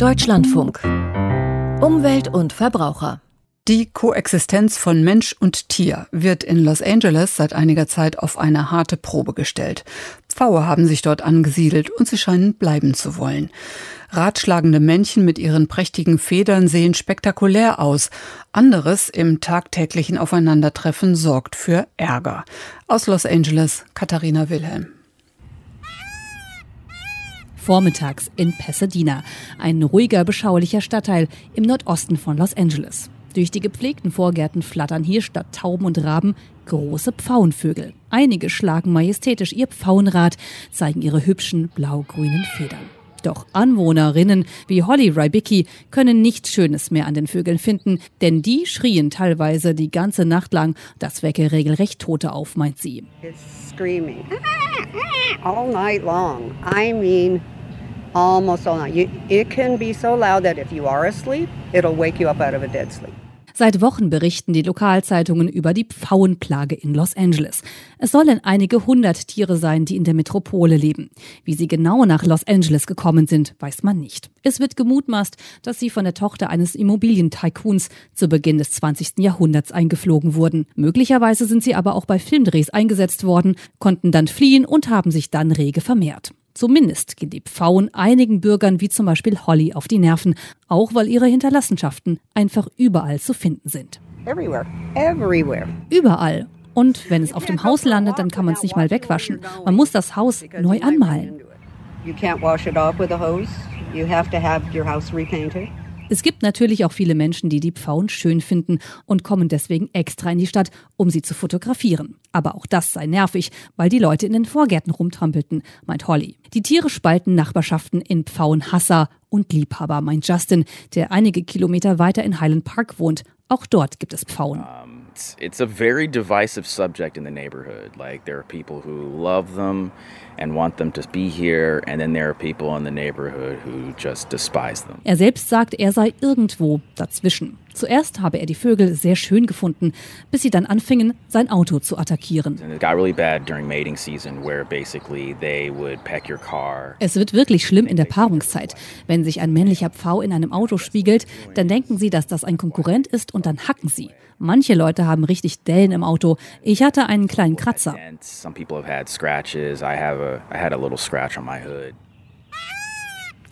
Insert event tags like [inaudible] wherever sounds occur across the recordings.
Deutschlandfunk. Umwelt und Verbraucher. Die Koexistenz von Mensch und Tier wird in Los Angeles seit einiger Zeit auf eine harte Probe gestellt. Pfaue haben sich dort angesiedelt und sie scheinen bleiben zu wollen. Ratschlagende Männchen mit ihren prächtigen Federn sehen spektakulär aus. Anderes im tagtäglichen Aufeinandertreffen sorgt für Ärger. Aus Los Angeles, Katharina Wilhelm. Vormittags in Pasadena, ein ruhiger, beschaulicher Stadtteil im Nordosten von Los Angeles. Durch die gepflegten Vorgärten flattern hier statt Tauben und Raben große Pfauenvögel. Einige schlagen majestätisch ihr Pfauenrad, zeigen ihre hübschen blau-grünen Federn. Doch Anwohnerinnen wie Holly Rybicki können nichts Schönes mehr an den Vögeln finden, denn die schrien teilweise die ganze Nacht lang. Das wecke regelrecht Tote auf, meint sie. It's screaming [laughs] all night long. I mean, almost all night. You, it can be so loud that if you are asleep, it'll wake you up out of a dead sleep. Seit Wochen berichten die Lokalzeitungen über die Pfauenplage in Los Angeles. Es sollen einige hundert Tiere sein, die in der Metropole leben. Wie sie genau nach Los Angeles gekommen sind, weiß man nicht. Es wird gemutmaßt, dass sie von der Tochter eines Immobilientycoons zu Beginn des 20. Jahrhunderts eingeflogen wurden. Möglicherweise sind sie aber auch bei Filmdrehs eingesetzt worden, konnten dann fliehen und haben sich dann rege vermehrt. Zumindest gehen die Pfauen einigen Bürgern wie zum Beispiel Holly auf die Nerven, auch weil ihre Hinterlassenschaften einfach überall zu finden sind. Everywhere. Everywhere. Überall. Und wenn es auf dem Haus landet, dann kann man es nicht mal wegwaschen. Man muss das Haus neu anmalen. You can't wash it off with a hose. You have to have your house repainted. Es gibt natürlich auch viele Menschen, die die Pfauen schön finden und kommen deswegen extra in die Stadt, um sie zu fotografieren. Aber auch das sei nervig, weil die Leute in den Vorgärten rumtrampelten, meint Holly. Die Tiere spalten Nachbarschaften in Pfauenhasser und Liebhaber, meint Justin, der einige Kilometer weiter in Highland Park wohnt. Auch dort gibt es Pfauen. It's, it's a very divisive subject in the neighborhood. Like there are people who love them and want them to be here, and then there are people in the neighborhood who just despise them. Er selbst sagt, er sei irgendwo dazwischen. Zuerst habe er die Vögel sehr schön gefunden, bis sie dann anfingen, sein Auto zu attackieren. Es wird wirklich schlimm in der Paarungszeit. Wenn sich ein männlicher Pfau in einem Auto spiegelt, dann denken sie, dass das ein Konkurrent ist und dann hacken sie. Manche Leute haben richtig Dellen im Auto. Ich hatte einen kleinen Kratzer.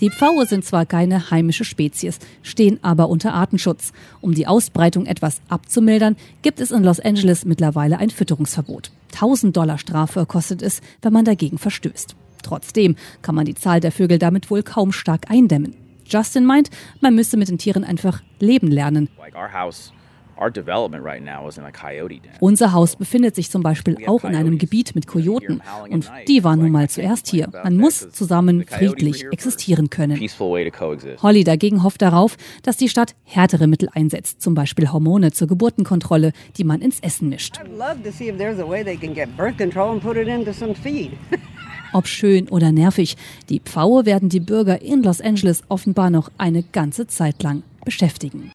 Die Pfaue sind zwar keine heimische Spezies, stehen aber unter Artenschutz. Um die Ausbreitung etwas abzumildern, gibt es in Los Angeles mittlerweile ein Fütterungsverbot. 1000 Dollar Strafe kostet es, wenn man dagegen verstößt. Trotzdem kann man die Zahl der Vögel damit wohl kaum stark eindämmen. Justin meint, man müsste mit den Tieren einfach leben lernen. Like our house, our development right now is in a coyote den. Unser Haus befindet sich zum Beispiel auch in einem Gebiet mit Kojoten. Und die waren nun mal zuerst hier. Man muss zusammen friedlich existieren können. Holly dagegen hofft darauf, dass die Stadt härtere Mittel einsetzt, zum Beispiel Hormone zur Geburtenkontrolle, die man ins Essen mischt. I'd love to see if there's a way they can get birth control and put it into some feed. [laughs] Ob schön oder nervig, die Pfaue werden die Bürger in Los Angeles offenbar noch eine ganze Zeit lang beschäftigen.